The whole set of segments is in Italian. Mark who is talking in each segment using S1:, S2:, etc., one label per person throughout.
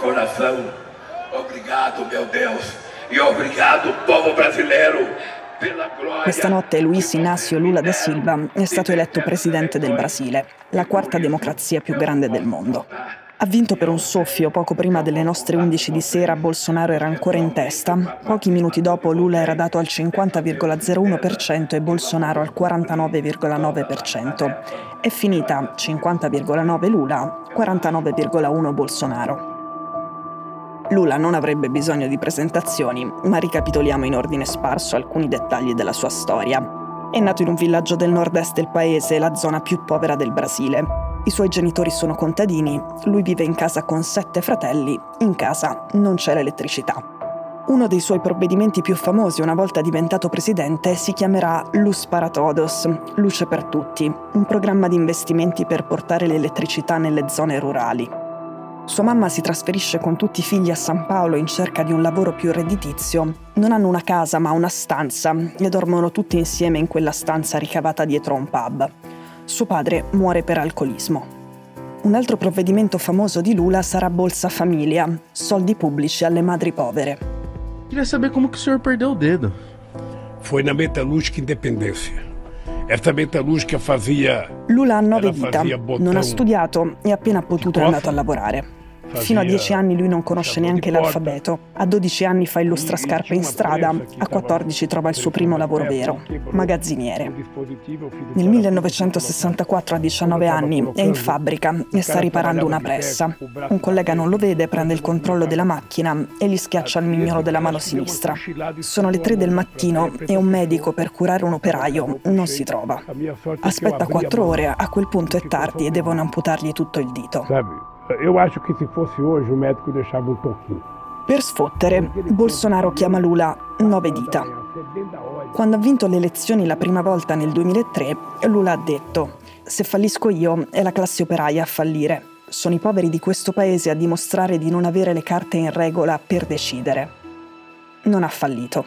S1: coração. Obrigado, meu Deus, e obrigado, povo brasileiro.
S2: Questa notte Luis Inácio Lula da Silva è stato eletto presidente del Brasile, la quarta democrazia più grande del mondo. Ha vinto per un soffio, poco prima delle nostre 11 di sera Bolsonaro era ancora in testa, pochi minuti dopo Lula era dato al 50,01% e Bolsonaro al 49,9%. È finita 50,9 Lula, 49,1 Bolsonaro. Lula non avrebbe bisogno di presentazioni, ma ricapitoliamo in ordine sparso alcuni dettagli della sua storia. È nato in un villaggio del nord-est del paese, la zona più povera del Brasile. I suoi genitori sono contadini, lui vive in casa con sette fratelli, in casa non c'è l'elettricità. Uno dei suoi provvedimenti più famosi una volta diventato presidente si chiamerà Luz para Todos, Luce per tutti, un programma di investimenti per portare l'elettricità nelle zone rurali. Sua mamma si trasferisce con tutti i figli a San Paolo in cerca di un lavoro più redditizio. Non hanno una casa ma una stanza e dormono tutti insieme in quella stanza ricavata dietro un pub. Suo padre muore per alcolismo. Un altro provvedimento famoso di Lula sarà Bolsa Famiglia, soldi pubblici alle madri povere.
S3: Queria saber como que o senhor perdeu o dedo.
S4: Foi na metalúrgica Independência. Essa metalúrgica fazia.
S2: Lula ha nove dita, non ha studiato e appena potuto è andato a lavorare. Fino a 10 anni lui non conosce neanche l'alfabeto. A 12 anni fa illustrascarpe in strada. A 14 trova il suo primo lavoro vero, magazziniere. Nel 1964 a 19 anni è in fabbrica e sta riparando una pressa. Un collega non lo vede, prende il controllo della macchina e gli schiaccia il mignolo della mano sinistra. Sono le 3 del mattino e un medico per curare un operaio non si trova. Aspetta 4 ore, a quel punto è tardi e devono amputargli tutto il dito.
S4: Eu acho che se fosse oggi un medico deixava un tocchino.
S2: Per sfottere, Bolsonaro chiama Lula nove dita. Quando ha vinto le elezioni la prima volta nel 2003, Lula ha detto: Se fallisco io, è la classe operaia a fallire. Sono i poveri di questo paese a dimostrare di non avere le carte in regola per decidere. Non ha fallito.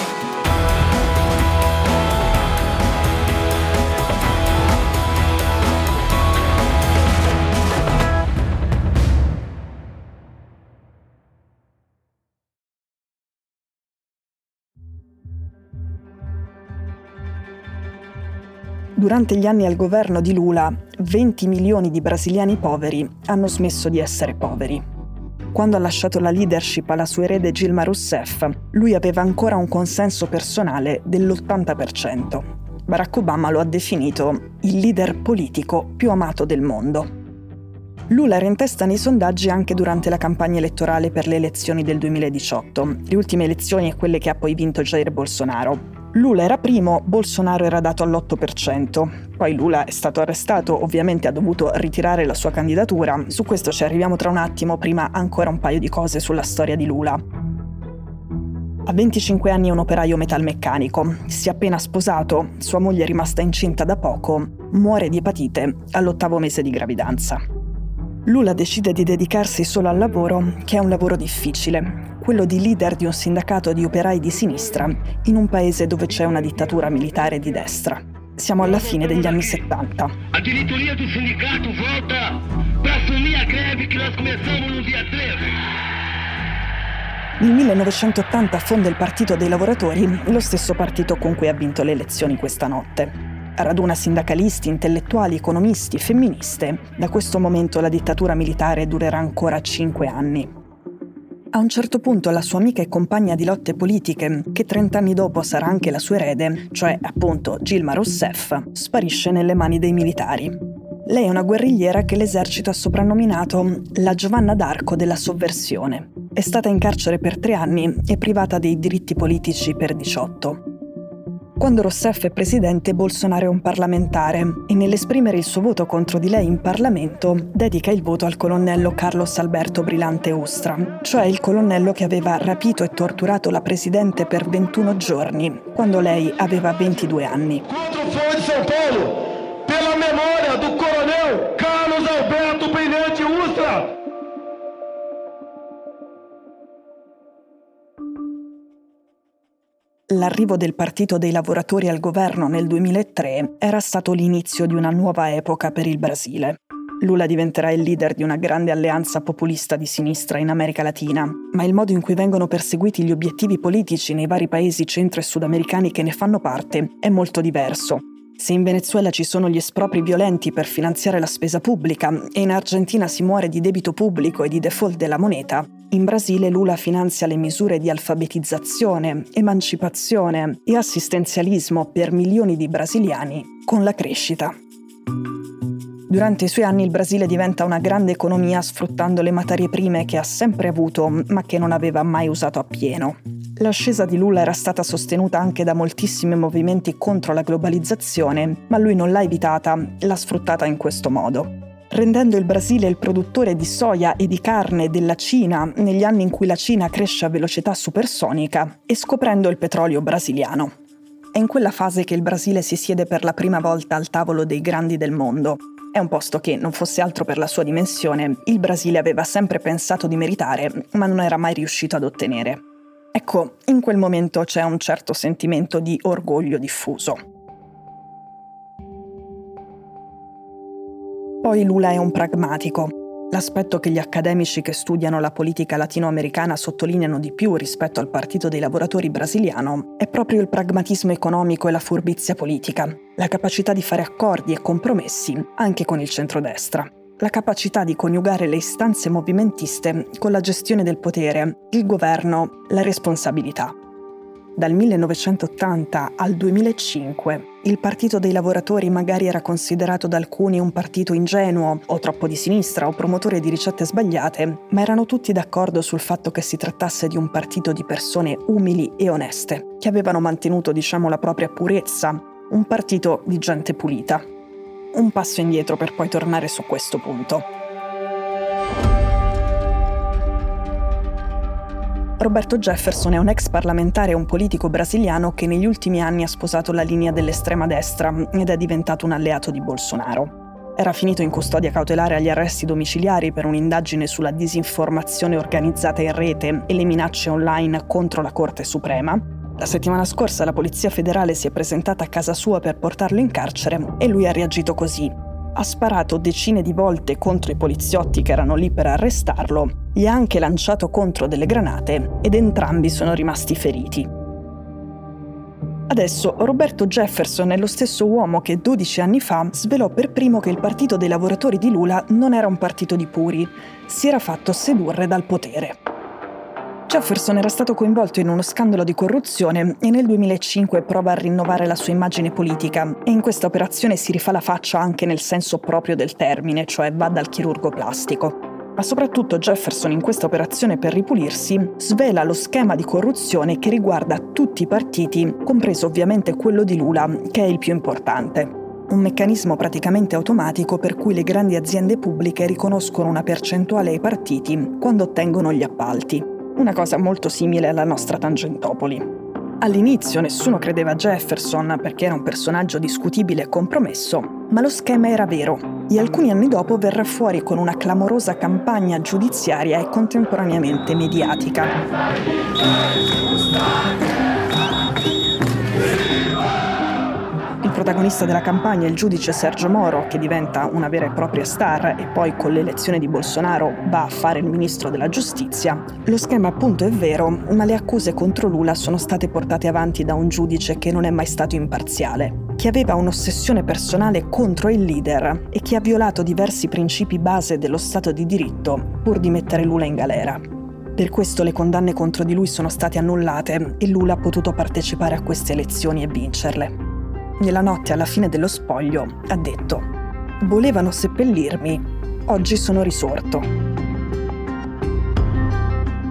S2: Durante gli anni al governo di Lula, 20 milioni di brasiliani poveri hanno smesso di essere poveri. Quando ha lasciato la leadership alla sua erede Gilma Rousseff, lui aveva ancora un consenso personale dell'80%. Barack Obama lo ha definito il leader politico più amato del mondo. Lula era in testa nei sondaggi anche durante la campagna elettorale per le elezioni del 2018, le ultime elezioni e quelle che ha poi vinto Jair Bolsonaro, Lula era primo, Bolsonaro era dato all'8%. Poi Lula è stato arrestato, ovviamente ha dovuto ritirare la sua candidatura. Su questo ci arriviamo tra un attimo, prima ancora un paio di cose sulla storia di Lula. A 25 anni è un operaio metalmeccanico, si è appena sposato, sua moglie è rimasta incinta da poco, muore di epatite all'ottavo mese di gravidanza. Lula decide di dedicarsi solo al lavoro, che è un lavoro difficile, quello di leader di un sindacato di operai di sinistra in un paese dove c'è una dittatura militare di destra. Siamo alla fine degli anni 70.
S5: La diretoria do sindicato volta per assumere a greve che noi cominciamo no dia 13.
S2: Nel 1980 fonda il Partito dei Lavoratori, lo stesso partito con cui ha vinto le elezioni questa notte raduna sindacalisti, intellettuali, economisti, femministe. Da questo momento la dittatura militare durerà ancora cinque anni. A un certo punto la sua amica e compagna di lotte politiche, che 30 anni dopo sarà anche la sua erede, cioè appunto Gilma Rousseff, sparisce nelle mani dei militari. Lei è una guerrigliera che l'esercito ha soprannominato la Giovanna d'Arco della sovversione. È stata in carcere per tre anni e privata dei diritti politici per 18. Quando Rousseff è presidente, Bolsonaro è un parlamentare e nell'esprimere il suo voto contro di lei in Parlamento dedica il voto al colonnello Carlos Alberto Brilante Ustra, cioè il colonnello che aveva rapito e torturato la presidente per 21 giorni, quando lei aveva 22 anni.
S5: Contro o Foro di São Paulo, pela memória
S2: l'arrivo del Partito dei Lavoratori al governo nel 2003 era stato l'inizio di una nuova epoca per il Brasile. Lula diventerà il leader di una grande alleanza populista di sinistra in America Latina, ma il modo in cui vengono perseguiti gli obiettivi politici nei vari paesi centro e sudamericani che ne fanno parte è molto diverso. Se in Venezuela ci sono gli espropri violenti per finanziare la spesa pubblica e in Argentina si muore di debito pubblico e di default della moneta, in Brasile Lula finanzia le misure di alfabetizzazione, emancipazione e assistenzialismo per milioni di brasiliani con la crescita. Durante i suoi anni il Brasile diventa una grande economia sfruttando le materie prime che ha sempre avuto ma che non aveva mai usato appieno. L'ascesa di Lula era stata sostenuta anche da moltissimi movimenti contro la globalizzazione, ma lui non l'ha evitata, l'ha sfruttata in questo modo rendendo il Brasile il produttore di soia e di carne della Cina negli anni in cui la Cina cresce a velocità supersonica e scoprendo il petrolio brasiliano. È in quella fase che il Brasile si siede per la prima volta al tavolo dei grandi del mondo è un posto che, non fosse altro per la sua dimensione, il Brasile aveva sempre pensato di meritare, ma non era mai riuscito ad ottenere. Ecco, in quel momento c'è un certo sentimento di orgoglio diffuso. Poi Lula è un pragmatico, L'aspetto che gli accademici che studiano la politica latinoamericana sottolineano di più rispetto al Partito dei Lavoratori brasiliano è proprio il pragmatismo economico e la furbizia politica, la capacità di fare accordi e compromessi anche con il centrodestra, la capacità di coniugare le istanze movimentiste con la gestione del potere, il governo, la responsabilità. Dal 1980 al 2005 il Partito dei Lavoratori magari era considerato da alcuni un partito ingenuo o troppo di sinistra o promotore di ricette sbagliate, ma erano tutti d'accordo sul fatto che si trattasse di un partito di persone umili e oneste, che avevano mantenuto, diciamo, la propria purezza, un partito di gente pulita. Un passo indietro per poi tornare su questo punto. Roberto Jefferson è un ex parlamentare e un politico brasiliano che negli ultimi anni ha sposato la linea dell'estrema destra ed è diventato un alleato di Bolsonaro. Era finito in custodia cautelare agli arresti domiciliari per un'indagine sulla disinformazione organizzata in rete e le minacce online contro la Corte Suprema. La settimana scorsa la Polizia federale si è presentata a casa sua per portarlo in carcere e lui ha reagito così ha sparato decine di volte contro i poliziotti che erano lì per arrestarlo, gli ha anche lanciato contro delle granate ed entrambi sono rimasti feriti. Adesso Roberto Jefferson è lo stesso uomo che 12 anni fa svelò per primo che il partito dei lavoratori di Lula non era un partito di puri, si era fatto sedurre dal potere. Jefferson era stato coinvolto in uno scandalo di corruzione e nel 2005 prova a rinnovare la sua immagine politica e in questa operazione si rifà la faccia anche nel senso proprio del termine, cioè va dal chirurgo plastico. Ma soprattutto Jefferson in questa operazione per ripulirsi svela lo schema di corruzione che riguarda tutti i partiti, compreso ovviamente quello di Lula, che è il più importante. Un meccanismo praticamente automatico per cui le grandi aziende pubbliche riconoscono una percentuale ai partiti quando ottengono gli appalti una cosa molto simile alla nostra Tangentopoli. All'inizio nessuno credeva a Jefferson perché era un personaggio discutibile e compromesso, ma lo schema era vero e alcuni anni dopo verrà fuori con una clamorosa campagna giudiziaria e contemporaneamente mediatica. Protagonista della campagna il giudice Sergio Moro, che diventa una vera e propria star e poi con l'elezione di Bolsonaro va a fare il ministro della giustizia. Lo schema appunto è vero, ma le accuse contro Lula sono state portate avanti da un giudice che non è mai stato imparziale, che aveva un'ossessione personale contro il leader e che ha violato diversi principi base dello Stato di diritto pur di mettere Lula in galera. Per questo le condanne contro di lui sono state annullate e Lula ha potuto partecipare a queste elezioni e vincerle nella notte alla fine dello spoglio, ha detto Volevano seppellirmi, oggi sono risorto.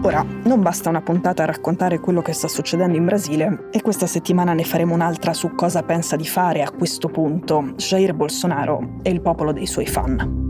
S2: Ora, non basta una puntata a raccontare quello che sta succedendo in Brasile e questa settimana ne faremo un'altra su cosa pensa di fare a questo punto Jair Bolsonaro e il popolo dei suoi fan.